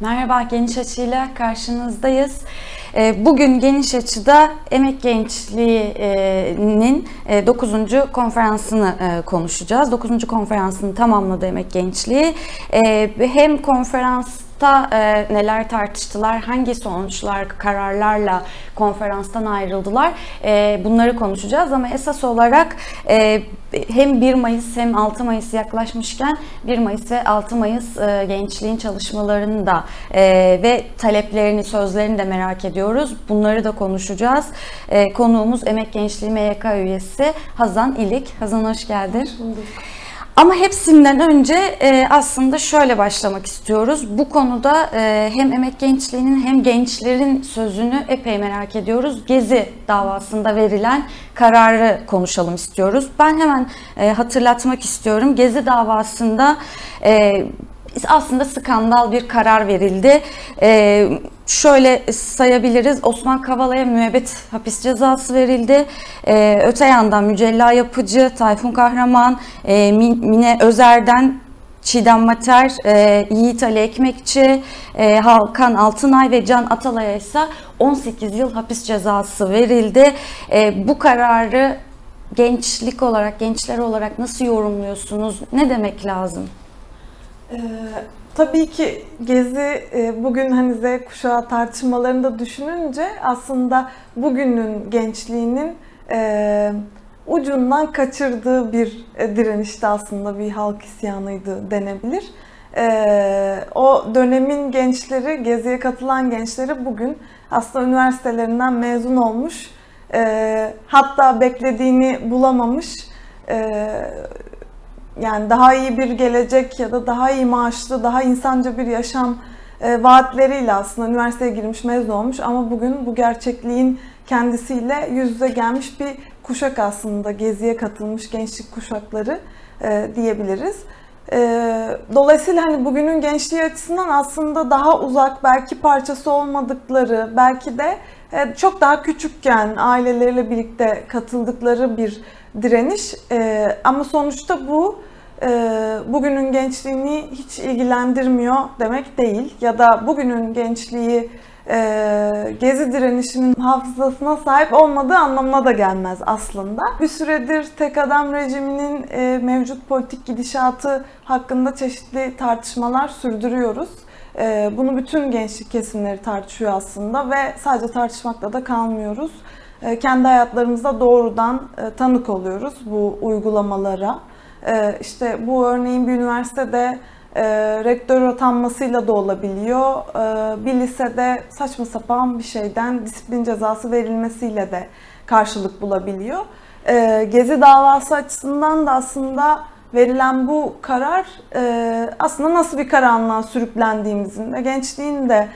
Merhaba, Geniş Açı'yla karşınızdayız. Ee, bugün Geniş Açı'da Emek Gençliği'nin 9. konferansını e, konuşacağız. 9. konferansını tamamladı Emek Gençliği. Ee, hem konferans e, neler tartıştılar, hangi sonuçlar, kararlarla konferanstan ayrıldılar e, bunları konuşacağız ama esas olarak e, hem 1 Mayıs hem 6 Mayıs yaklaşmışken 1 Mayıs ve 6 Mayıs e, gençliğin çalışmalarını da e, ve taleplerini, sözlerini de merak ediyoruz. Bunları da konuşacağız. E, konuğumuz Emek Gençliği MYK üyesi Hazan İlik. Hazan hoş geldin. Hoş bulduk. Ama hepsinden önce e, aslında şöyle başlamak istiyoruz. Bu konuda e, hem emek gençliğinin hem gençlerin sözünü epey merak ediyoruz. Gezi davasında verilen kararı konuşalım istiyoruz. Ben hemen e, hatırlatmak istiyorum. Gezi davasında aslında skandal bir karar verildi. Ee, şöyle sayabiliriz. Osman Kavala'ya müebbet hapis cezası verildi. Ee, öte yandan Mücella Yapıcı, Tayfun Kahraman, e, Mine Özer'den Çiğdem Mater, e, Yiğit Ali Ekmekçi, e, Halkan Altınay ve Can Atalay'a ise 18 yıl hapis cezası verildi. E, bu kararı gençlik olarak, gençler olarak nasıl yorumluyorsunuz? Ne demek lazım? Ee, tabii ki Gezi e, bugün hani Z kuşağı tartışmalarında düşününce aslında bugünün gençliğinin e, ucundan kaçırdığı bir e, direnişti aslında bir halk isyanıydı denebilir. O dönemin gençleri, Gezi'ye katılan gençleri bugün aslında üniversitelerinden mezun olmuş, hatta beklediğini bulamamış, yani daha iyi bir gelecek ya da daha iyi maaşlı, daha insanca bir yaşam e, vaatleriyle aslında üniversiteye girmiş, mezun olmuş ama bugün bu gerçekliğin kendisiyle yüz yüze gelmiş bir kuşak aslında geziye katılmış gençlik kuşakları e, diyebiliriz. E, dolayısıyla hani bugünün gençliği açısından aslında daha uzak, belki parçası olmadıkları, belki de çok daha küçükken aileleriyle birlikte katıldıkları bir direniş. E, ama sonuçta bu e, bugünün gençliğini hiç ilgilendirmiyor demek değil. Ya da bugünün gençliği e, gezi direnişinin hafızasına sahip olmadığı anlamına da gelmez aslında. Bir süredir tek adam rejiminin e, mevcut politik gidişatı hakkında çeşitli tartışmalar sürdürüyoruz. E, bunu bütün gençlik kesimleri tartışıyor aslında ve sadece tartışmakla da kalmıyoruz. E, kendi hayatlarımızda doğrudan e, tanık oluyoruz bu uygulamalara. E, işte bu örneğin bir üniversitede rektör atanmasıyla da olabiliyor. Bir lisede saçma sapan bir şeyden disiplin cezası verilmesiyle de karşılık bulabiliyor. Gezi davası açısından da aslında verilen bu karar aslında nasıl bir karanlığa sürüklendiğimizin ve gençliğin de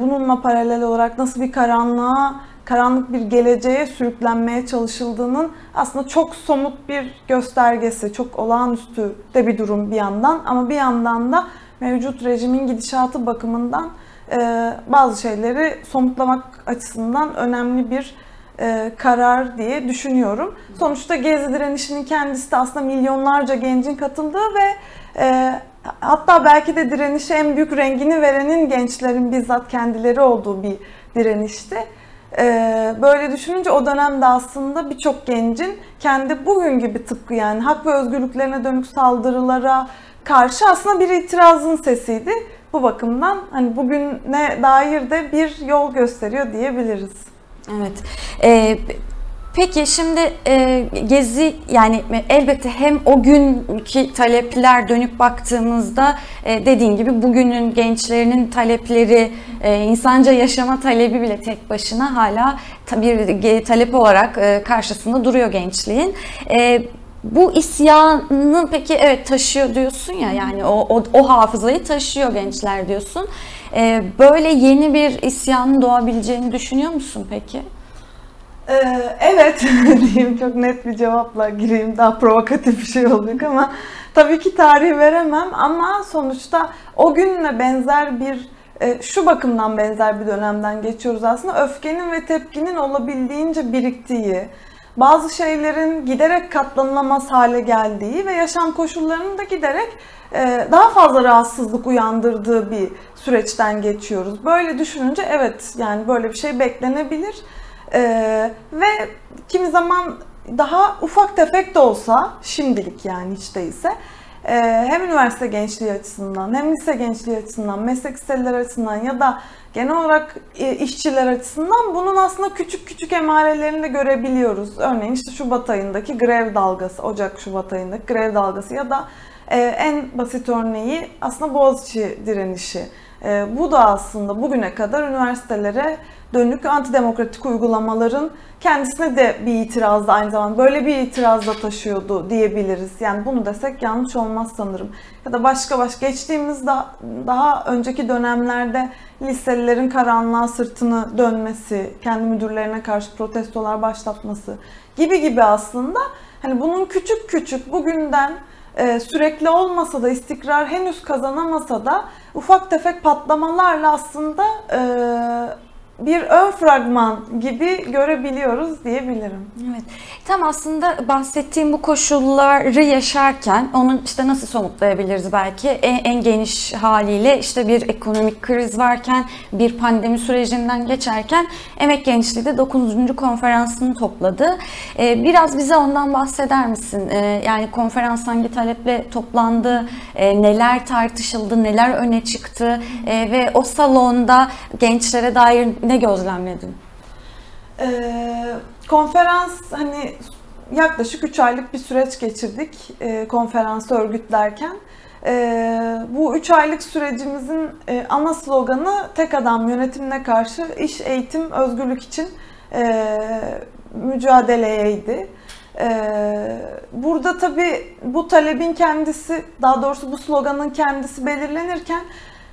bununla paralel olarak nasıl bir karanlığa karanlık bir geleceğe sürüklenmeye çalışıldığının aslında çok somut bir göstergesi, çok olağanüstü de bir durum bir yandan ama bir yandan da mevcut rejimin gidişatı bakımından e, bazı şeyleri somutlamak açısından önemli bir e, karar diye düşünüyorum. Sonuçta Gezi direnişinin kendisi de aslında milyonlarca gencin katıldığı ve e, hatta belki de direnişe en büyük rengini verenin gençlerin bizzat kendileri olduğu bir direnişti. Ee, böyle düşününce o dönemde aslında birçok gencin kendi bugün gibi tıpkı yani hak ve özgürlüklerine dönük saldırılara karşı aslında bir itirazın sesiydi. Bu bakımdan hani bugüne dair de bir yol gösteriyor diyebiliriz. Evet. Ee, Peki şimdi e, Gezi yani elbette hem o günkü talepler dönüp baktığımızda e, dediğin gibi bugünün gençlerinin talepleri e, insanca yaşama talebi bile tek başına hala bir talep olarak e, karşısında duruyor gençliğin. E, bu isyanı peki evet taşıyor diyorsun ya yani o, o, o hafızayı taşıyor gençler diyorsun. E, böyle yeni bir isyanın doğabileceğini düşünüyor musun peki? Ee, evet diyeyim çok net bir cevapla gireyim daha provokatif bir şey olacak ama tabii ki tarih veremem ama sonuçta o günle benzer bir e, şu bakımdan benzer bir dönemden geçiyoruz aslında öfkenin ve tepkinin olabildiğince biriktiği bazı şeylerin giderek katlanılamaz hale geldiği ve yaşam koşullarının da giderek e, daha fazla rahatsızlık uyandırdığı bir süreçten geçiyoruz. Böyle düşününce evet yani böyle bir şey beklenebilir. E, ve kimi zaman daha ufak tefek de olsa şimdilik yani hiç değilse e, hem üniversite gençliği açısından hem lise gençliği açısından meslek liseleri açısından ya da genel olarak işçiler açısından bunun aslında küçük küçük emarelerini de görebiliyoruz. Örneğin işte Şubat ayındaki grev dalgası, Ocak-Şubat ayındaki grev dalgası ya da en basit örneği aslında Boğaziçi direnişi. Bu da aslında bugüne kadar üniversitelere dönük antidemokratik uygulamaların kendisine de bir itirazda aynı zamanda böyle bir itirazda taşıyordu diyebiliriz. Yani bunu desek yanlış olmaz sanırım. Ya da başka başka geçtiğimiz daha, daha önceki dönemlerde liselilerin karanlığa sırtını dönmesi, kendi müdürlerine karşı protestolar başlatması gibi gibi aslında hani bunun küçük küçük bugünden e, sürekli olmasa da istikrar henüz kazanamasa da ufak tefek patlamalarla aslında e, bir ön fragman gibi görebiliyoruz diyebilirim. Evet. Tam aslında bahsettiğim bu koşulları yaşarken onu işte nasıl somutlayabiliriz belki en, en geniş haliyle işte bir ekonomik kriz varken bir pandemi sürecinden geçerken Emek Gençliği de 9. konferansını topladı. Ee, biraz bize ondan bahseder misin? Ee, yani konferans hangi taleple toplandı? Ee, neler tartışıldı? Neler öne çıktı? Ee, ve o salonda gençlere dair ne gözlemledin? Ee, konferans hani yaklaşık 3 aylık bir süreç geçirdik e, konferansı örgütlerken. E, bu 3 aylık sürecimizin e, ana sloganı tek adam yönetimine karşı iş, eğitim, özgürlük için e, mücadeleyeydi. Ee, burada tabii bu talebin kendisi, daha doğrusu bu sloganın kendisi belirlenirken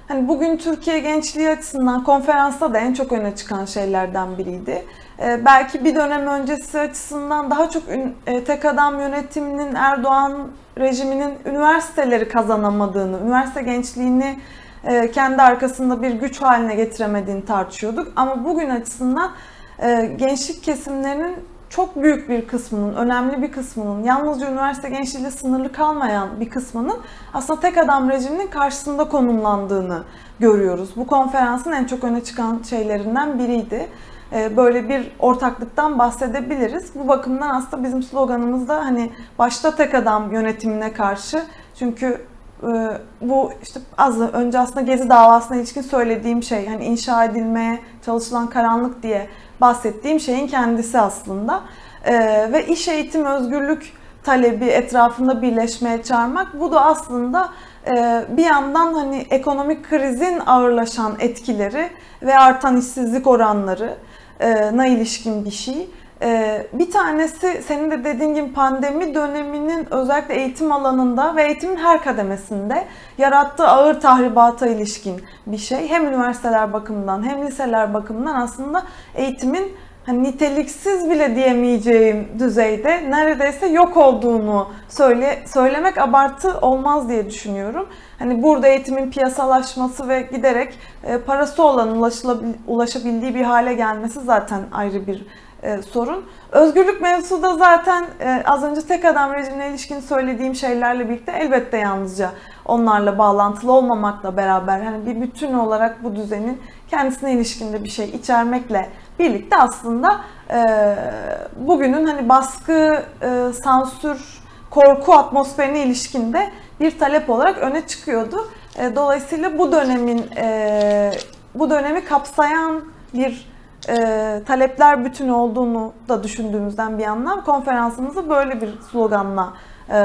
Hani bugün Türkiye gençliği açısından konferansta da en çok öne çıkan şeylerden biriydi. Ee, belki bir dönem öncesi açısından daha çok e, tek adam yönetiminin Erdoğan rejiminin üniversiteleri kazanamadığını, üniversite gençliğini e, kendi arkasında bir güç haline getiremediğini tartışıyorduk. Ama bugün açısından e, gençlik kesimlerinin çok büyük bir kısmının, önemli bir kısmının, yalnızca üniversite gençliğiyle sınırlı kalmayan bir kısmının aslında tek adam rejiminin karşısında konumlandığını görüyoruz. Bu konferansın en çok öne çıkan şeylerinden biriydi. Ee, böyle bir ortaklıktan bahsedebiliriz. Bu bakımdan aslında bizim sloganımız da hani başta tek adam yönetimine karşı çünkü e, bu işte az önce aslında Gezi davasına ilişkin söylediğim şey hani inşa edilmeye çalışılan karanlık diye bahsettiğim şeyin kendisi aslında. E, ve iş eğitim özgürlük talebi etrafında birleşmeye çağırmak bu da aslında e, bir yandan hani ekonomik krizin ağırlaşan etkileri ve artan işsizlik oranları e, na ilişkin bir şey. Ee, bir tanesi senin de dediğin gibi pandemi döneminin özellikle eğitim alanında ve eğitimin her kademesinde yarattığı ağır tahribata ilişkin bir şey. Hem üniversiteler bakımından hem liseler bakımından aslında eğitimin hani niteliksiz bile diyemeyeceğim düzeyde neredeyse yok olduğunu söyle, söylemek abartı olmaz diye düşünüyorum. Hani burada eğitimin piyasalaşması ve giderek e, parası olan ulaşabildiği bir hale gelmesi zaten ayrı bir e, sorun. Özgürlük mevzusu da zaten e, az önce tek adam rejimine ilişkin söylediğim şeylerle birlikte elbette yalnızca onlarla bağlantılı olmamakla beraber hani bir bütün olarak bu düzenin kendisine ilişkinde bir şey içermekle birlikte aslında e, bugünün hani baskı, e, sansür, korku atmosferine ilişkinde bir talep olarak öne çıkıyordu. E, dolayısıyla bu dönemin e, bu dönemi kapsayan bir e, talepler bütünü olduğunu da düşündüğümüzden bir yandan konferansımızı böyle bir sloganla e,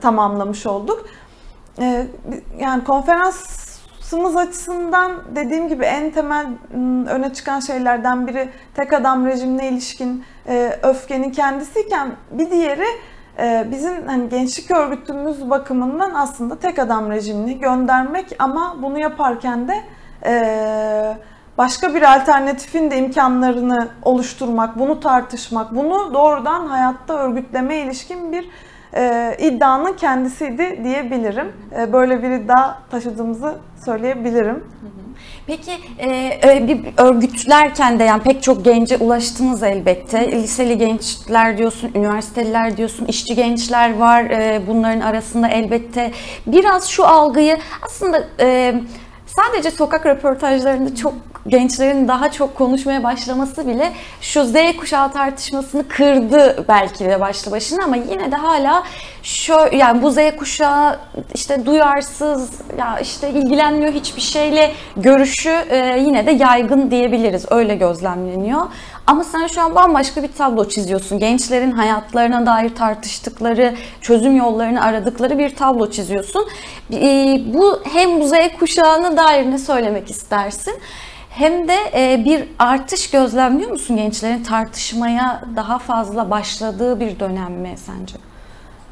tamamlamış olduk. E, yani konferansımız açısından dediğim gibi en temel öne çıkan şeylerden biri tek adam rejimine ilişkin e, öfkenin kendisiyken bir diğeri e, bizim hani gençlik örgütümüz bakımından aslında tek adam rejimini göndermek ama bunu yaparken de e, başka bir alternatifin de imkanlarını oluşturmak, bunu tartışmak, bunu doğrudan hayatta örgütleme ilişkin bir e, iddianın kendisiydi diyebilirim. E, böyle bir iddia taşıdığımızı söyleyebilirim. Peki e, bir örgütlerken de yani pek çok gence ulaştınız elbette. Liseli gençler diyorsun, üniversiteliler diyorsun, işçi gençler var e, bunların arasında elbette. Biraz şu algıyı aslında e, sadece sokak röportajlarında çok gençlerin daha çok konuşmaya başlaması bile şu Z kuşağı tartışmasını kırdı belki de başlı başına ama yine de hala şu yani bu Z kuşağı işte duyarsız ya işte ilgilenmiyor hiçbir şeyle görüşü e, yine de yaygın diyebiliriz. Öyle gözlemleniyor. Ama sen şu an bambaşka bir tablo çiziyorsun. Gençlerin hayatlarına dair tartıştıkları, çözüm yollarını aradıkları bir tablo çiziyorsun. E, bu hem bu Z kuşağına dair ne söylemek istersin? hem de e, bir artış gözlemliyor musun gençlerin tartışmaya daha fazla başladığı bir dönem mi sence?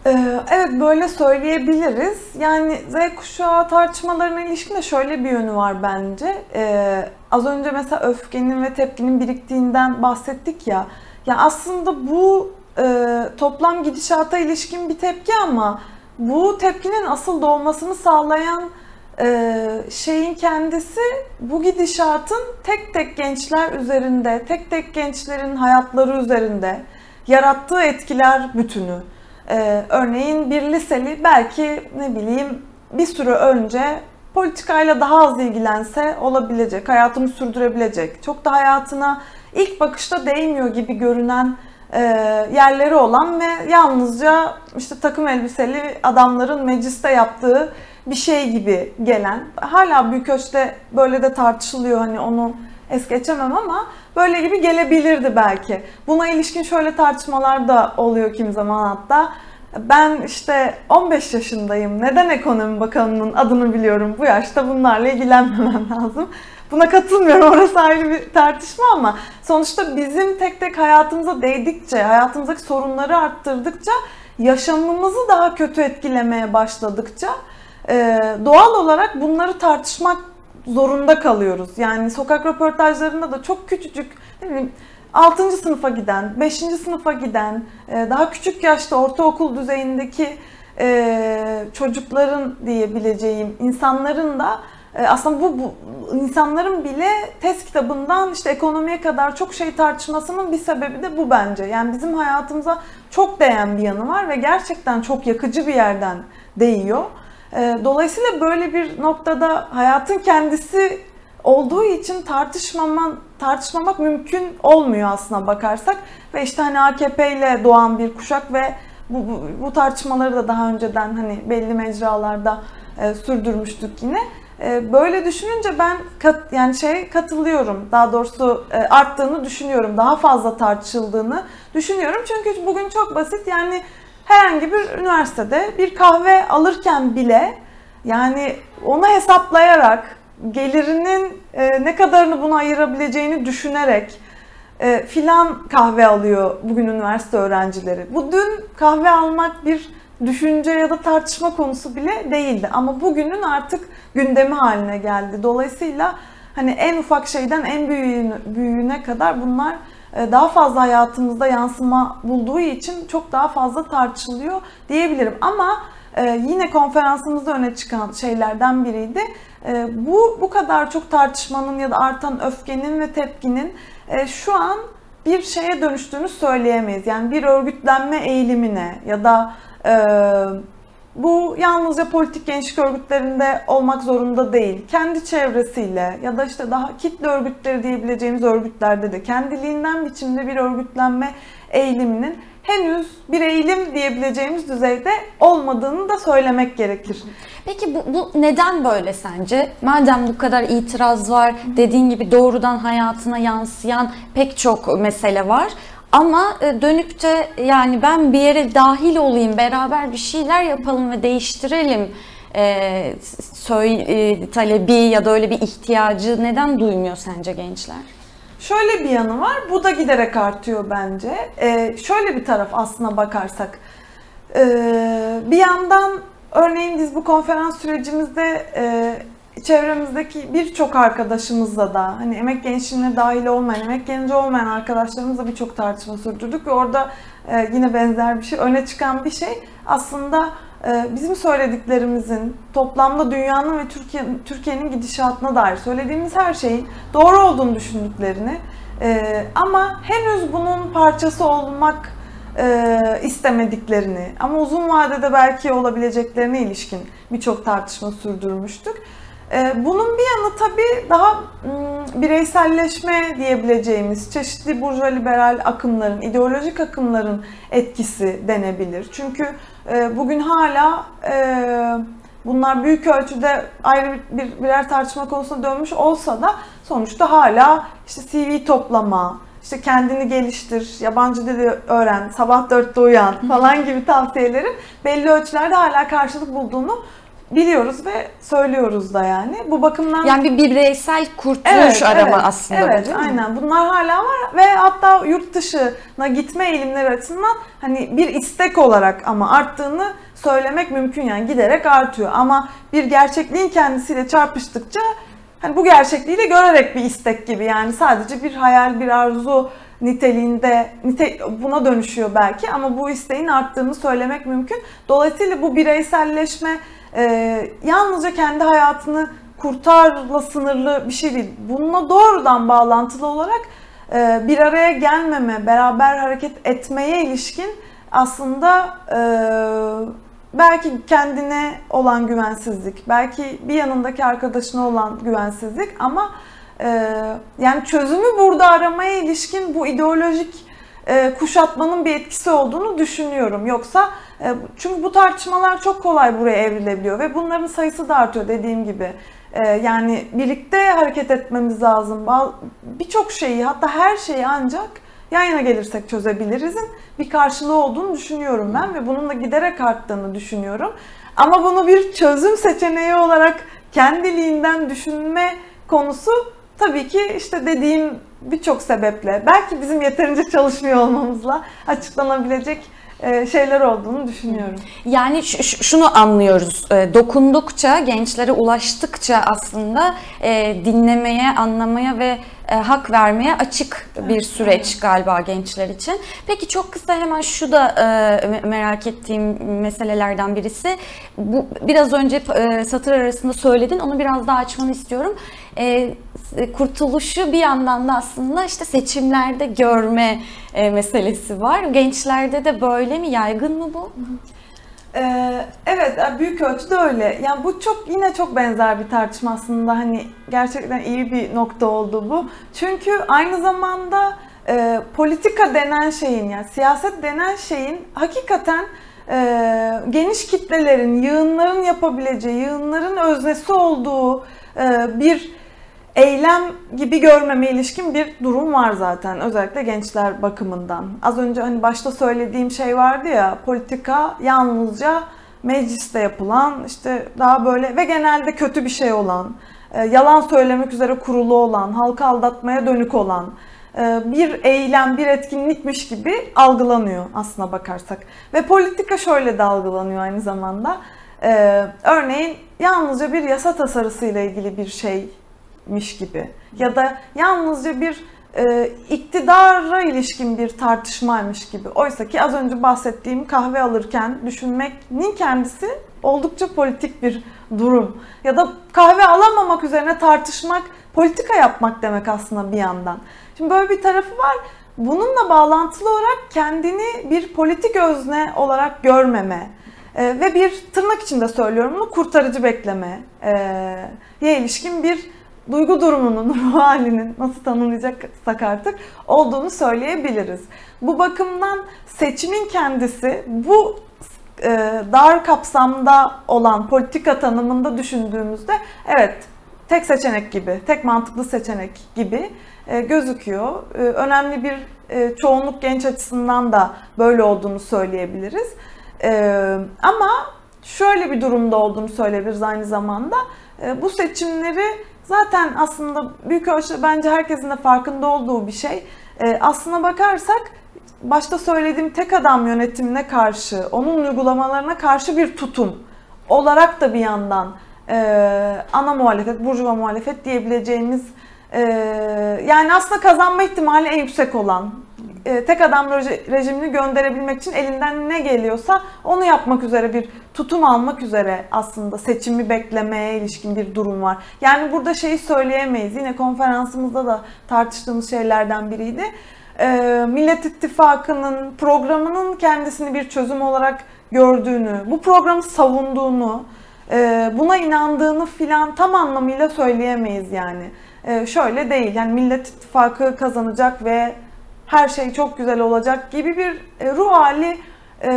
Ee, evet böyle söyleyebiliriz. Yani Z kuşağı tartışmalarına ilişkin de şöyle bir yönü var bence. Ee, az önce mesela öfkenin ve tepkinin biriktiğinden bahsettik ya. Ya aslında bu e, toplam gidişata ilişkin bir tepki ama bu tepkinin asıl doğmasını sağlayan ee, şeyin kendisi bu gidişatın tek tek gençler üzerinde, tek tek gençlerin hayatları üzerinde yarattığı etkiler bütünü. Ee, örneğin bir liseli belki ne bileyim bir süre önce politikayla daha az ilgilense olabilecek, hayatını sürdürebilecek, çok da hayatına ilk bakışta değmiyor gibi görünen e, yerleri olan ve yalnızca işte takım elbiseli adamların mecliste yaptığı bir şey gibi gelen, hala büyük ölçüde böyle de tartışılıyor hani onu es geçemem ama böyle gibi gelebilirdi belki. Buna ilişkin şöyle tartışmalar da oluyor kim zaman hatta. Ben işte 15 yaşındayım. Neden ekonomi bakanının adını biliyorum? Bu yaşta bunlarla ilgilenmemem lazım. Buna katılmıyorum. Orası ayrı bir tartışma ama sonuçta bizim tek tek hayatımıza değdikçe, hayatımızdaki sorunları arttırdıkça, yaşamımızı daha kötü etkilemeye başladıkça doğal olarak bunları tartışmak zorunda kalıyoruz. Yani sokak röportajlarında da çok küçücük ne bileyim 6. sınıfa giden, 5. sınıfa giden, e, daha küçük yaşta ortaokul düzeyindeki e, çocukların diyebileceğim insanların da e, aslında bu, bu insanların bile test kitabından işte ekonomiye kadar çok şey tartışmasının bir sebebi de bu bence. Yani bizim hayatımıza çok değen bir yanı var ve gerçekten çok yakıcı bir yerden değiyor. Ee, dolayısıyla böyle bir noktada hayatın kendisi olduğu için tartışmaman, tartışmamak mümkün olmuyor aslına bakarsak. Ve işte hani AKP ile doğan bir kuşak ve bu, bu, bu tartışmaları da daha önceden hani belli mecralarda e, sürdürmüştük yine. E, böyle düşününce ben kat, yani şey katılıyorum. Daha doğrusu e, arttığını düşünüyorum. Daha fazla tartışıldığını düşünüyorum. Çünkü bugün çok basit yani herhangi bir üniversitede bir kahve alırken bile yani onu hesaplayarak gelirinin e, ne kadarını buna ayırabileceğini düşünerek e, filan kahve alıyor bugün üniversite öğrencileri. Bu dün kahve almak bir düşünce ya da tartışma konusu bile değildi ama bugünün artık gündemi haline geldi. Dolayısıyla hani en ufak şeyden en büyüğüne, büyüğüne kadar bunlar daha fazla hayatımızda yansıma bulduğu için çok daha fazla tartışılıyor diyebilirim. Ama e, yine konferansımızda öne çıkan şeylerden biriydi. E, bu bu kadar çok tartışmanın ya da artan öfkenin ve tepkinin şu an bir şeye dönüştüğünü söyleyemeyiz. Yani bir örgütlenme eğilimine ya da bu yalnızca politik gençlik örgütlerinde olmak zorunda değil. Kendi çevresiyle ya da işte daha kitle örgütleri diyebileceğimiz örgütlerde de kendiliğinden biçimde bir örgütlenme eğiliminin henüz bir eğilim diyebileceğimiz düzeyde olmadığını da söylemek gerekir. Peki bu, bu neden böyle sence? Madem bu kadar itiraz var, dediğin gibi doğrudan hayatına yansıyan pek çok mesele var. Ama e, dönüp de yani ben bir yere dahil olayım, beraber bir şeyler yapalım ve değiştirelim e, söyle, e, talebi ya da öyle bir ihtiyacı neden duymuyor sence gençler? Şöyle bir yanı var, bu da giderek artıyor bence. Ee, şöyle bir taraf aslına bakarsak. Ee, bir yandan örneğin biz bu konferans sürecimizde e, çevremizdeki birçok arkadaşımızla da hani emek gençliğine dahil olmayan, emek genci olmayan arkadaşlarımızla birçok tartışma sürdürdük ve orada e, yine benzer bir şey, öne çıkan bir şey aslında e, bizim söylediklerimizin toplamda dünyanın ve Türkiye Türkiye'nin gidişatına dair söylediğimiz her şeyin doğru olduğunu düşündüklerini e, ama henüz bunun parçası olmak e, istemediklerini ama uzun vadede belki olabileceklerine ilişkin birçok tartışma sürdürmüştük. E, bunun bir yanı tabii daha bireyselleşme diyebileceğimiz çeşitli burjuva liberal akımların, ideolojik akımların etkisi denebilir. Çünkü e, bugün hala e, bunlar büyük ölçüde ayrı bir, birer tartışma konusuna dönmüş olsa da sonuçta hala işte CV toplama, işte kendini geliştir, yabancı dili öğren, sabah dörtte uyan falan gibi tavsiyelerin belli ölçülerde hala karşılık bulduğunu biliyoruz ve söylüyoruz da yani. Bu bakımdan Yani bir bireysel kurtuluş arama aslında bu, Evet, değil mi? aynen. Bunlar hala var ve hatta yurt dışına gitme eğilimleri açısından hani bir istek olarak ama arttığını söylemek mümkün yani giderek artıyor. Ama bir gerçekliğin kendisiyle çarpıştıkça hani bu gerçekliği de görerek bir istek gibi yani sadece bir hayal, bir arzu niteliğinde nite, buna dönüşüyor belki ama bu isteğin arttığını söylemek mümkün. Dolayısıyla bu bireyselleşme e, yalnızca kendi hayatını kurtarla sınırlı bir şey değil. Bununla doğrudan bağlantılı olarak e, bir araya gelmeme, beraber hareket etmeye ilişkin aslında e, belki kendine olan güvensizlik, belki bir yanındaki arkadaşına olan güvensizlik ama e, yani çözümü burada aramaya ilişkin bu ideolojik e, kuşatmanın bir etkisi olduğunu düşünüyorum. Yoksa çünkü bu tartışmalar çok kolay buraya evrilebiliyor ve bunların sayısı da artıyor dediğim gibi. E, yani birlikte hareket etmemiz lazım. Birçok şeyi hatta her şeyi ancak yan yana gelirsek çözebilirizin bir karşılığı olduğunu düşünüyorum ben ve bunun da giderek arttığını düşünüyorum. Ama bunu bir çözüm seçeneği olarak kendiliğinden düşünme konusu tabii ki işte dediğim birçok sebeple belki bizim yeterince çalışmıyor olmamızla açıklanabilecek e, şeyler olduğunu düşünüyorum. Yani şunu anlıyoruz. E, dokundukça, gençlere ulaştıkça aslında e, dinlemeye, anlamaya ve hak vermeye açık bir süreç galiba gençler için. Peki çok kısa hemen şu da merak ettiğim meselelerden birisi. Bu biraz önce satır arasında söyledin. Onu biraz daha açmanı istiyorum. Kurtuluşu bir yandan da aslında işte seçimlerde görme meselesi var. Gençlerde de böyle mi? Yaygın mı bu? Ee, evet, büyük ölçüde öyle. Yani bu çok yine çok benzer bir tartışma aslında. Hani gerçekten iyi bir nokta oldu bu. Çünkü aynı zamanda e, politika denen şeyin yani siyaset denen şeyin hakikaten e, geniş kitlelerin, yığınların yapabileceği, yığınların öznesi olduğu e, bir eylem gibi görmeme ilişkin bir durum var zaten özellikle gençler bakımından. Az önce hani başta söylediğim şey vardı ya politika yalnızca mecliste yapılan işte daha böyle ve genelde kötü bir şey olan, e, yalan söylemek üzere kurulu olan, halka aldatmaya dönük olan e, bir eylem, bir etkinlikmiş gibi algılanıyor aslına bakarsak. Ve politika şöyle de algılanıyor aynı zamanda. E, örneğin yalnızca bir yasa tasarısıyla ilgili bir şey miş gibi ya da yalnızca bir e, iktidara ilişkin bir tartışmaymış gibi. Oysa ki az önce bahsettiğim kahve alırken düşünmenin kendisi oldukça politik bir durum. Ya da kahve alamamak üzerine tartışmak, politika yapmak demek aslında bir yandan. Şimdi böyle bir tarafı var. Bununla bağlantılı olarak kendini bir politik özne olarak görmeme e, ve bir tırnak içinde söylüyorum bunu kurtarıcı bekleme e, ilişkin bir duygu durumunun, ruh halinin nasıl tanımlayacaksak artık olduğunu söyleyebiliriz. Bu bakımdan seçimin kendisi bu e, dar kapsamda olan politika tanımında düşündüğümüzde evet tek seçenek gibi, tek mantıklı seçenek gibi e, gözüküyor. E, önemli bir e, çoğunluk genç açısından da böyle olduğunu söyleyebiliriz. E, ama şöyle bir durumda olduğunu söyleyebiliriz aynı zamanda. E, bu seçimleri Zaten aslında büyük ölçüde bence herkesin de farkında olduğu bir şey. E, aslına bakarsak başta söylediğim tek adam yönetimine karşı, onun uygulamalarına karşı bir tutum olarak da bir yandan e, ana muhalefet, burjuva muhalefet diyebileceğimiz e, yani aslında kazanma ihtimali en yüksek olan tek adam reji- rejimini gönderebilmek için elinden ne geliyorsa onu yapmak üzere bir tutum almak üzere aslında seçimi beklemeye ilişkin bir durum var. Yani burada şeyi söyleyemeyiz. Yine konferansımızda da tartıştığımız şeylerden biriydi. E, Millet İttifakı'nın programının kendisini bir çözüm olarak gördüğünü, bu programı savunduğunu, e, buna inandığını filan tam anlamıyla söyleyemeyiz yani. E, şöyle değil yani Millet İttifakı kazanacak ve her şey çok güzel olacak gibi bir e, ruh hali e,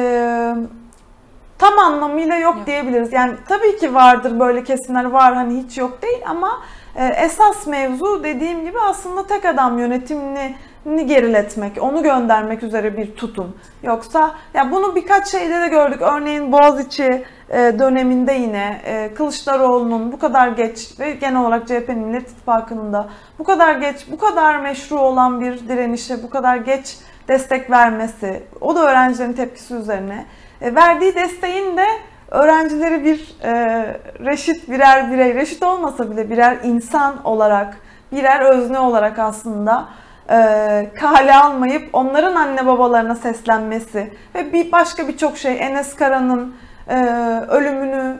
tam anlamıyla yok, Yok. diyebiliriz. Yani tabii ki vardır böyle kesimler var hani hiç yok değil ama e, esas mevzu dediğim gibi aslında tek adam yönetimini ni geriletmek, onu göndermek üzere bir tutum. Yoksa ya bunu birkaç şeyde de gördük. Örneğin Boğaziçi döneminde yine e, Kılıçdaroğlu'nun bu kadar geç ve genel olarak CHP'nin Millet İttifakı'nın da bu kadar geç, bu kadar meşru olan bir direnişe bu kadar geç destek vermesi, o da öğrencilerin tepkisi üzerine e, verdiği desteğin de öğrencileri bir e, reşit birer birey, reşit olmasa bile birer insan olarak, birer özne olarak aslında e, kale almayıp onların anne babalarına seslenmesi ve bir başka birçok şey Enes Kara'nın ölümünü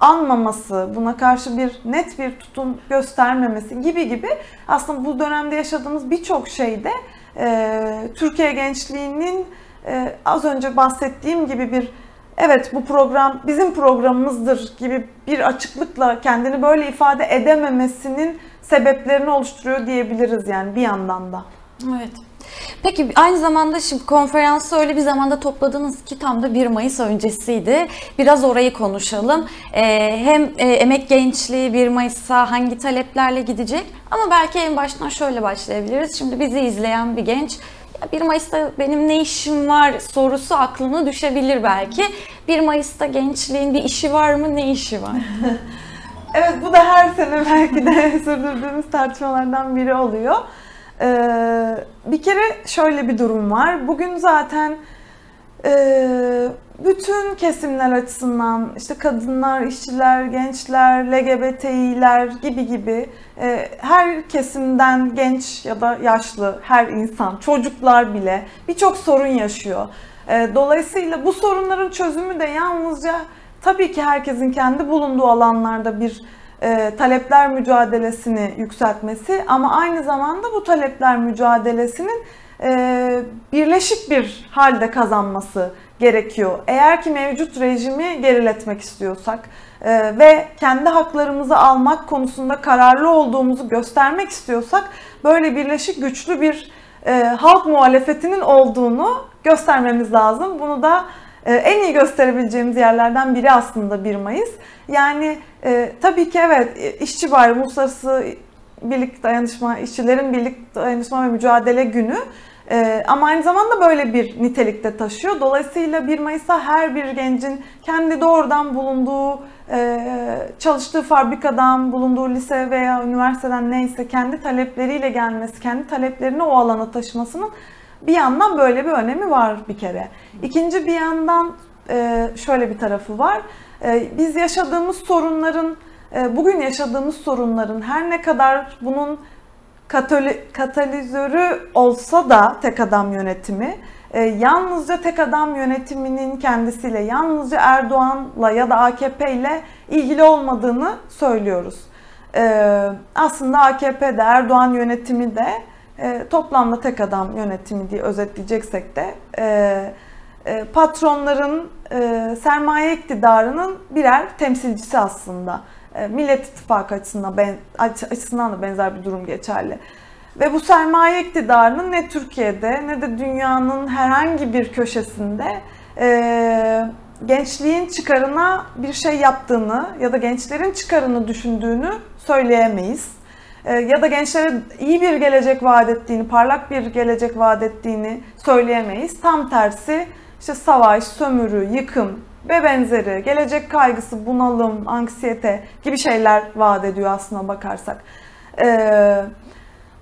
anmaması, buna karşı bir net bir tutum göstermemesi gibi gibi aslında bu dönemde yaşadığımız birçok şeyde e, Türkiye gençliğinin e, az önce bahsettiğim gibi bir evet bu program bizim programımızdır gibi bir açıklıkla kendini böyle ifade edememesinin sebeplerini oluşturuyor diyebiliriz yani bir yandan da. Evet. Peki aynı zamanda şimdi konferansı öyle bir zamanda topladınız ki tam da 1 Mayıs öncesiydi. Biraz orayı konuşalım. Ee, hem e, emek gençliği 1 Mayıs'a hangi taleplerle gidecek ama belki en baştan şöyle başlayabiliriz. Şimdi bizi izleyen bir genç ya 1 Mayıs'ta benim ne işim var sorusu aklına düşebilir belki. 1 Mayıs'ta gençliğin bir işi var mı ne işi var? Evet bu da her sene belki de sürdürdüğümüz tartışmalardan biri oluyor. Ee, bir kere şöyle bir durum var. Bugün zaten e, bütün kesimler açısından işte kadınlar, işçiler, gençler, LGBTİ'ler gibi gibi e, her kesimden genç ya da yaşlı her insan, çocuklar bile birçok sorun yaşıyor. E, dolayısıyla bu sorunların çözümü de yalnızca tabii ki herkesin kendi bulunduğu alanlarda bir e, talepler mücadelesini yükseltmesi ama aynı zamanda bu talepler mücadelesinin e, birleşik bir halde kazanması gerekiyor. Eğer ki mevcut rejimi geriletmek istiyorsak e, ve kendi haklarımızı almak konusunda kararlı olduğumuzu göstermek istiyorsak böyle birleşik güçlü bir e, halk muhalefetinin olduğunu göstermemiz lazım. Bunu da en iyi gösterebileceğimiz yerlerden biri aslında 1 Mayıs. Yani e, tabii ki evet e, işçi bayramı, uluslararası birlik dayanışma, işçilerin birlik dayanışma ve mücadele günü. E, ama aynı zamanda böyle bir nitelikte taşıyor. Dolayısıyla 1 Mayıs'ta her bir gencin kendi doğrudan bulunduğu, e, çalıştığı fabrikadan, bulunduğu lise veya üniversiteden neyse kendi talepleriyle gelmesi, kendi taleplerini o alana taşımasının bir yandan böyle bir önemi var bir kere. İkinci bir yandan e, şöyle bir tarafı var. E, Biz yaşadığımız sorunların, e, bugün yaşadığımız sorunların her ne kadar bunun katali- katalizörü olsa da tek adam yönetimi, yalnızca tek adam yönetiminin kendisiyle, yalnızca Erdoğan'la ya da AKP ile ilgili olmadığını söylüyoruz. Aslında AKP'de, Erdoğan yönetimi de e, toplamda tek adam yönetimi diye özetleyeceksek de e, e, patronların e, sermaye iktidarının birer temsilcisi aslında. E, Millet İttifakı açısından, ben, aç- açısından da benzer bir durum geçerli. Ve bu sermaye iktidarının ne Türkiye'de ne de dünyanın herhangi bir köşesinde e, gençliğin çıkarına bir şey yaptığını ya da gençlerin çıkarını düşündüğünü söyleyemeyiz. E, ya da gençlere iyi bir gelecek vaat ettiğini, parlak bir gelecek vaat ettiğini söyleyemeyiz. Tam tersi işte savaş, sömürü, yıkım ve benzeri, gelecek kaygısı, bunalım, anksiyete gibi şeyler vaat ediyor aslına bakarsak. Ee,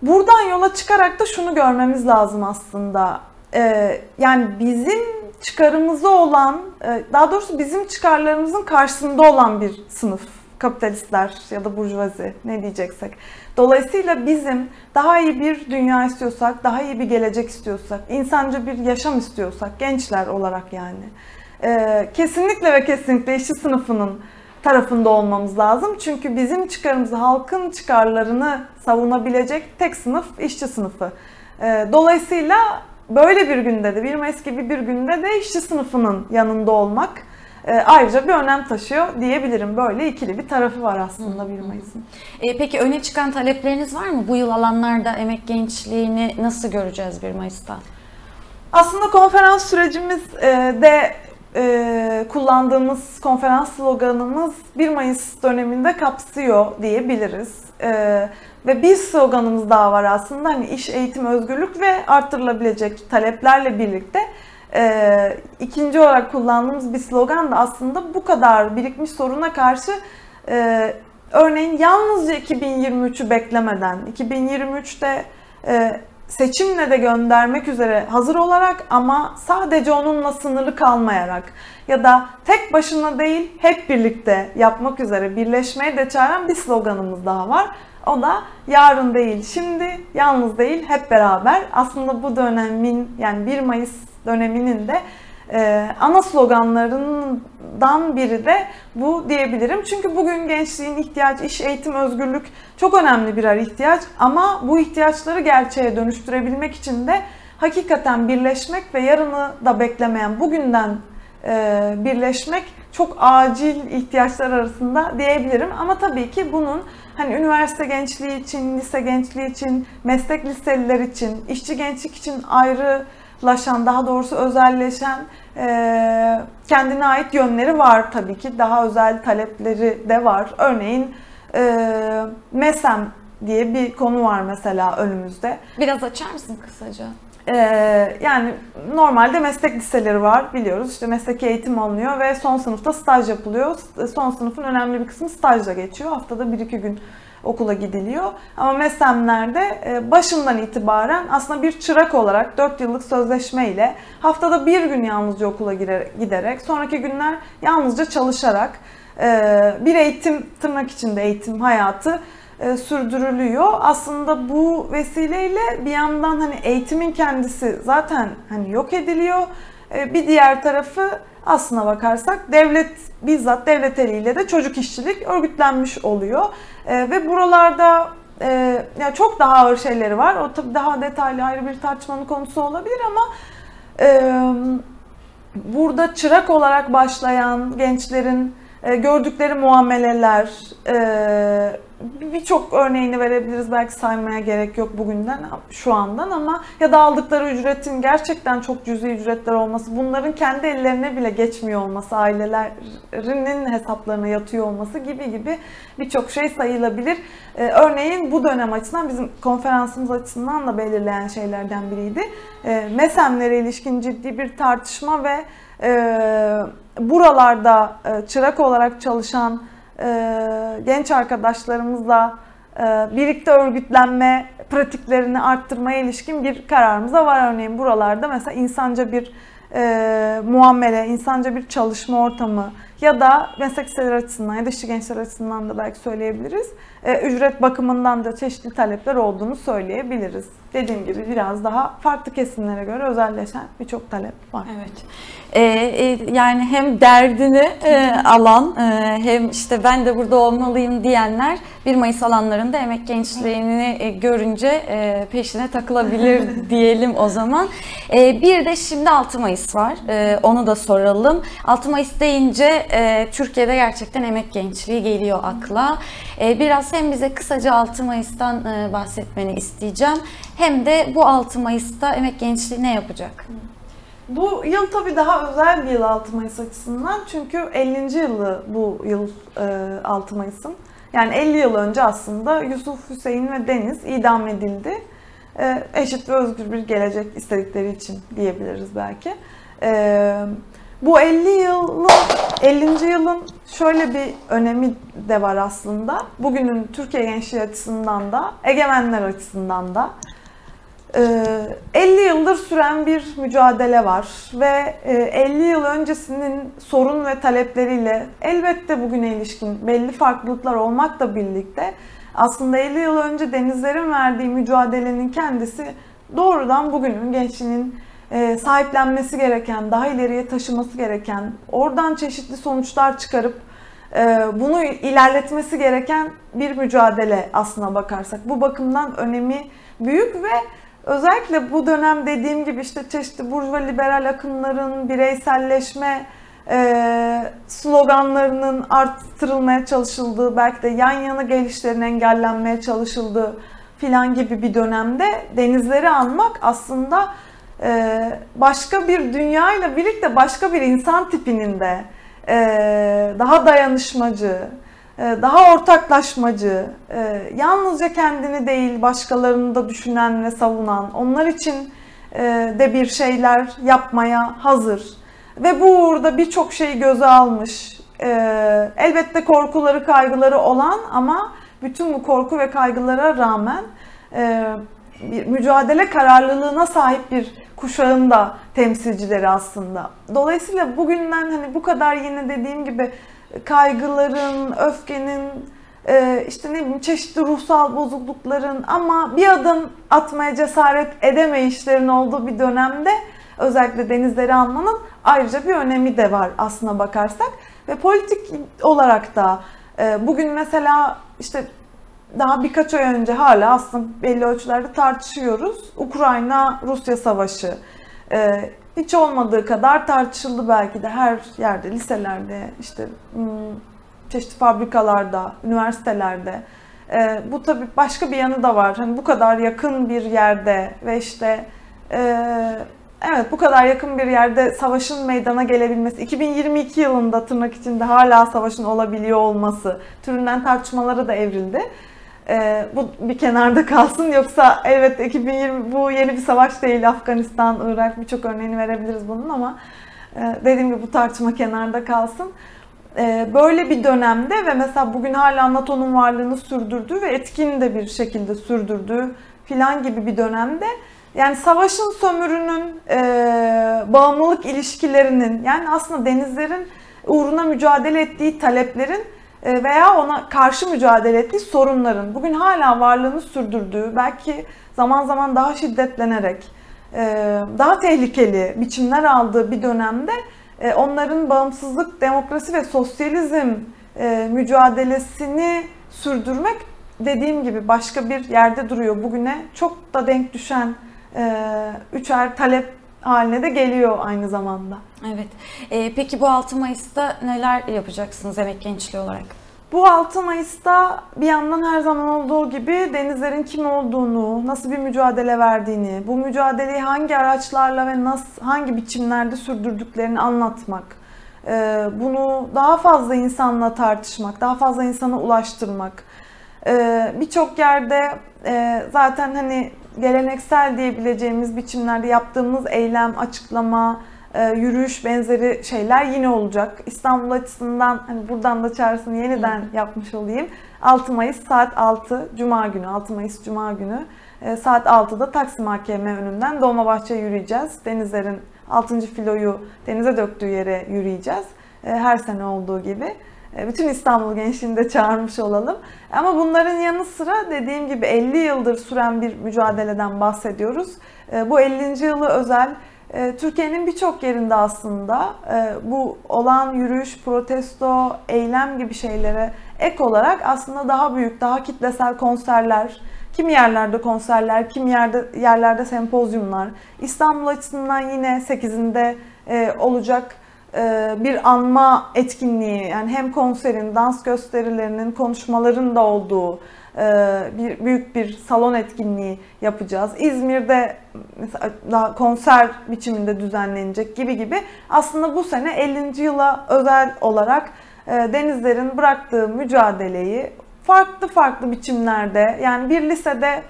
buradan yola çıkarak da şunu görmemiz lazım aslında. Ee, yani bizim çıkarımızı olan, e, daha doğrusu bizim çıkarlarımızın karşısında olan bir sınıf kapitalistler ya da burjuvazi ne diyeceksek. Dolayısıyla bizim daha iyi bir dünya istiyorsak, daha iyi bir gelecek istiyorsak, insancı bir yaşam istiyorsak gençler olarak yani e, kesinlikle ve kesinlikle işçi sınıfının tarafında olmamız lazım. Çünkü bizim çıkarımızı, halkın çıkarlarını savunabilecek tek sınıf işçi sınıfı. E, dolayısıyla böyle bir günde de, 1 Mayıs gibi bir günde de işçi sınıfının yanında olmak e, ayrıca bir önem taşıyor diyebilirim. Böyle ikili bir tarafı var aslında 1 Mayıs'ın. E, peki öne çıkan talepleriniz var mı? Bu yıl alanlarda emek gençliğini nasıl göreceğiz 1 Mayıs'ta? Aslında konferans sürecimiz e, de e, kullandığımız konferans sloganımız 1 Mayıs döneminde kapsıyor diyebiliriz. E, ve bir sloganımız daha var aslında hani iş, eğitim, özgürlük ve arttırılabilecek taleplerle birlikte e, ikinci olarak kullandığımız bir slogan da aslında bu kadar birikmiş soruna karşı e, örneğin yalnızca 2023'ü beklemeden 2023'te e, seçimle de göndermek üzere hazır olarak ama sadece onunla sınırlı kalmayarak ya da tek başına değil hep birlikte yapmak üzere birleşmeye de çağıran bir sloganımız daha var. O da yarın değil, şimdi, yalnız değil, hep beraber. Aslında bu dönemin yani 1 Mayıs döneminin de e, ana sloganlarından biri de bu diyebilirim. Çünkü bugün gençliğin ihtiyacı, iş, eğitim, özgürlük çok önemli birer ihtiyaç. Ama bu ihtiyaçları gerçeğe dönüştürebilmek için de hakikaten birleşmek ve yarını da beklemeyen bugünden e, birleşmek çok acil ihtiyaçlar arasında diyebilirim. Ama tabii ki bunun hani üniversite gençliği için, lise gençliği için, meslek liseliler için, işçi gençlik için ayrılaşan, daha doğrusu özelleşen e, kendine ait yönleri var tabii ki. Daha özel talepleri de var. Örneğin e, MESEM diye bir konu var mesela önümüzde. Biraz açar mısın kısaca? Ee, yani normalde meslek liseleri var biliyoruz. İşte mesleki eğitim alınıyor ve son sınıfta staj yapılıyor. Son sınıfın önemli bir kısmı stajla geçiyor. Haftada 1-2 gün okula gidiliyor. Ama MESEM'lerde e, başından itibaren aslında bir çırak olarak 4 yıllık sözleşme ile haftada bir gün yalnızca okula giderek, sonraki günler yalnızca çalışarak e, bir eğitim, tırnak içinde eğitim hayatı e, sürdürülüyor. Aslında bu vesileyle bir yandan hani eğitimin kendisi zaten hani yok ediliyor. E, bir diğer tarafı aslına bakarsak devlet bizzat devlet eliyle de çocuk işçilik örgütlenmiş oluyor. E, ve buralarda e, ya çok daha ağır şeyleri var. O tabii daha detaylı ayrı bir tartışmanın konusu olabilir ama e, burada çırak olarak başlayan gençlerin e, gördükleri muameleler, e, birçok örneğini verebiliriz. Belki saymaya gerek yok bugünden, şu andan ama ya da aldıkları ücretin gerçekten çok cüzi ücretler olması, bunların kendi ellerine bile geçmiyor olması, ailelerinin hesaplarına yatıyor olması gibi gibi birçok şey sayılabilir. Ee, örneğin bu dönem açısından bizim konferansımız açısından da belirleyen şeylerden biriydi. MESEM'lere ilişkin ciddi bir tartışma ve e, buralarda e, çırak olarak çalışan e, genç arkadaşlarımızla e, birlikte örgütlenme pratiklerini arttırmaya ilişkin bir kararımız da var. Örneğin buralarda mesela insanca bir e, muamele, insanca bir çalışma ortamı ya da meslek liseleri açısından ya da işçi gençler açısından da belki söyleyebiliriz. E, ücret bakımından da çeşitli talepler olduğunu söyleyebiliriz. Dediğim gibi biraz daha farklı kesimlere göre özelleşen birçok talep var. Evet. Ee, yani hem derdini e, alan e, hem işte ben de burada olmalıyım diyenler 1 Mayıs alanlarında emek gençliğini e, görünce e, peşine takılabilir diyelim o zaman. E, bir de şimdi 6 Mayıs var. E, onu da soralım. 6 Mayıs deyince e, Türkiye'de gerçekten emek gençliği geliyor akla. E, biraz hem bize kısaca 6 Mayıs'tan e, bahsetmeni isteyeceğim. Hem de bu 6 Mayıs'ta emek gençliği ne yapacak? Bu yıl tabii daha özel bir yıl 6 Mayıs açısından. Çünkü 50. yılı bu yıl 6 Mayıs'ın. Yani 50 yıl önce aslında Yusuf, Hüseyin ve Deniz idam edildi. Eşit ve özgür bir gelecek istedikleri için diyebiliriz belki. Bu 50 yılın 50. yılın şöyle bir önemi de var aslında. Bugünün Türkiye gençliği açısından da, egemenler açısından da. 50 yıldır süren bir mücadele var ve 50 yıl öncesinin sorun ve talepleriyle elbette bugüne ilişkin belli farklılıklar olmakla birlikte aslında 50 yıl önce denizlerin verdiği mücadelenin kendisi doğrudan bugünün gençliğinin sahiplenmesi gereken, daha ileriye taşıması gereken, oradan çeşitli sonuçlar çıkarıp bunu ilerletmesi gereken bir mücadele aslına bakarsak. Bu bakımdan önemi büyük ve özellikle bu dönem dediğim gibi işte çeşitli burjuva liberal akımların bireyselleşme e, sloganlarının arttırılmaya çalışıldığı, belki de yan yana gelişlerin engellenmeye çalışıldığı filan gibi bir dönemde denizleri anmak aslında e, başka bir dünyayla birlikte başka bir insan tipinin de e, daha dayanışmacı, e, daha ortaklaşmacı, e, yalnızca kendini değil başkalarını da düşünen ve savunan, onlar için de bir şeyler yapmaya hazır. Ve bu uğurda birçok şeyi göze almış. Elbette korkuları, kaygıları olan ama bütün bu korku ve kaygılara rağmen bir mücadele kararlılığına sahip bir kuşağın da temsilcileri aslında. Dolayısıyla bugünden hani bu kadar yine dediğim gibi kaygıların, öfkenin, e, işte ne bileyim çeşitli ruhsal bozuklukların ama bir adım atmaya cesaret edemeyişlerin olduğu bir dönemde özellikle denizleri almanın ayrıca bir önemi de var aslına bakarsak. Ve politik olarak da e, bugün mesela işte daha birkaç ay önce hala aslında belli ölçülerde tartışıyoruz. Ukrayna-Rusya savaşı. E, hiç olmadığı kadar tartışıldı belki de her yerde, liselerde, işte hmm, çeşitli fabrikalarda, üniversitelerde. Ee, bu tabii başka bir yanı da var. Hani bu kadar yakın bir yerde ve işte e, evet bu kadar yakın bir yerde savaşın meydana gelebilmesi, 2022 yılında tırnak içinde hala savaşın olabiliyor olması türünden tartışmalara da evrildi. Ee, bu bir kenarda kalsın yoksa evet 2020 bu yeni bir savaş değil Afganistan, Irak birçok örneğini verebiliriz bunun ama e, dediğim gibi bu tartışma kenarda kalsın. E, böyle bir dönemde ve mesela bugün hala NATO'nun varlığını sürdürdüğü ve etkin de bir şekilde sürdürdüğü filan gibi bir dönemde yani savaşın sömürünün, e, bağımlılık ilişkilerinin yani aslında denizlerin uğruna mücadele ettiği taleplerin e, veya ona karşı mücadele ettiği sorunların bugün hala varlığını sürdürdüğü, belki zaman zaman daha şiddetlenerek, e, daha tehlikeli biçimler aldığı bir dönemde e, onların bağımsızlık, demokrasi ve sosyalizm mücadelesini sürdürmek dediğim gibi başka bir yerde duruyor. Bugüne çok da denk düşen üçer talep haline de geliyor aynı zamanda. Evet. Ee, peki bu 6 Mayıs'ta neler yapacaksınız emek gençliği olarak? Bu 6 Mayıs'ta bir yandan her zaman olduğu gibi denizlerin kim olduğunu, nasıl bir mücadele verdiğini, bu mücadeleyi hangi araçlarla ve nasıl hangi biçimlerde sürdürdüklerini anlatmak, ee, bunu daha fazla insanla tartışmak, daha fazla insana ulaştırmak. Ee, birçok yerde e, zaten hani geleneksel diyebileceğimiz biçimlerde yaptığımız eylem, açıklama, e, yürüyüş benzeri şeyler yine olacak. İstanbul açısından hani buradan da çağrısını yeniden yapmış olayım. 6 Mayıs saat 6 Cuma günü, 6 Mayıs Cuma günü e, saat 6'da Taksim AKM önünden Dolmabahçe yürüyeceğiz. Denizlerin 6. filoyu denize döktüğü yere yürüyeceğiz. E, her sene olduğu gibi. E, bütün İstanbul gençliğini de çağırmış olalım. Ama bunların yanı sıra dediğim gibi 50 yıldır süren bir mücadeleden bahsediyoruz. E, bu 50. yılı özel e, Türkiye'nin birçok yerinde aslında bu olan yürüyüş, protesto, eylem gibi şeylere ek olarak aslında daha büyük, daha kitlesel konserler, kim yerlerde konserler, kim yerde yerlerde sempozyumlar. İstanbul açısından yine 8'inde olacak bir anma etkinliği yani hem konserin, dans gösterilerinin, konuşmaların da olduğu e, bir büyük bir salon etkinliği yapacağız. İzmir'de mesela daha konser biçiminde düzenlenecek gibi gibi. Aslında bu sene 50. yıla özel olarak e, denizlerin bıraktığı mücadeleyi farklı farklı biçimlerde yani bir lisede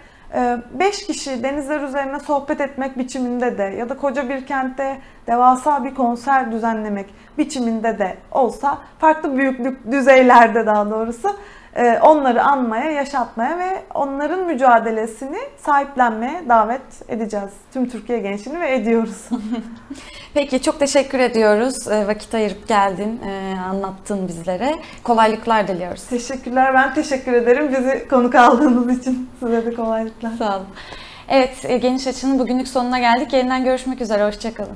5 kişi denizler üzerine sohbet etmek biçiminde de ya da koca bir kentte devasa bir konser düzenlemek biçiminde de olsa farklı büyüklük düzeylerde daha doğrusu e, onları anmaya, yaşatmaya ve onların mücadelesini sahiplenmeye davet edeceğiz. Tüm Türkiye gençliğini ve ediyoruz. Peki çok teşekkür ediyoruz. E, Vakit ayırıp geldin, e, anlattın bizlere. Kolaylıklar diliyoruz. Teşekkürler. Ben teşekkür ederim. Bizi konuk aldığınız için size de kolaylıklar. Sağ olun. Evet, Geniş Açı'nın bugünlük sonuna geldik. Yeniden görüşmek üzere. Hoşçakalın.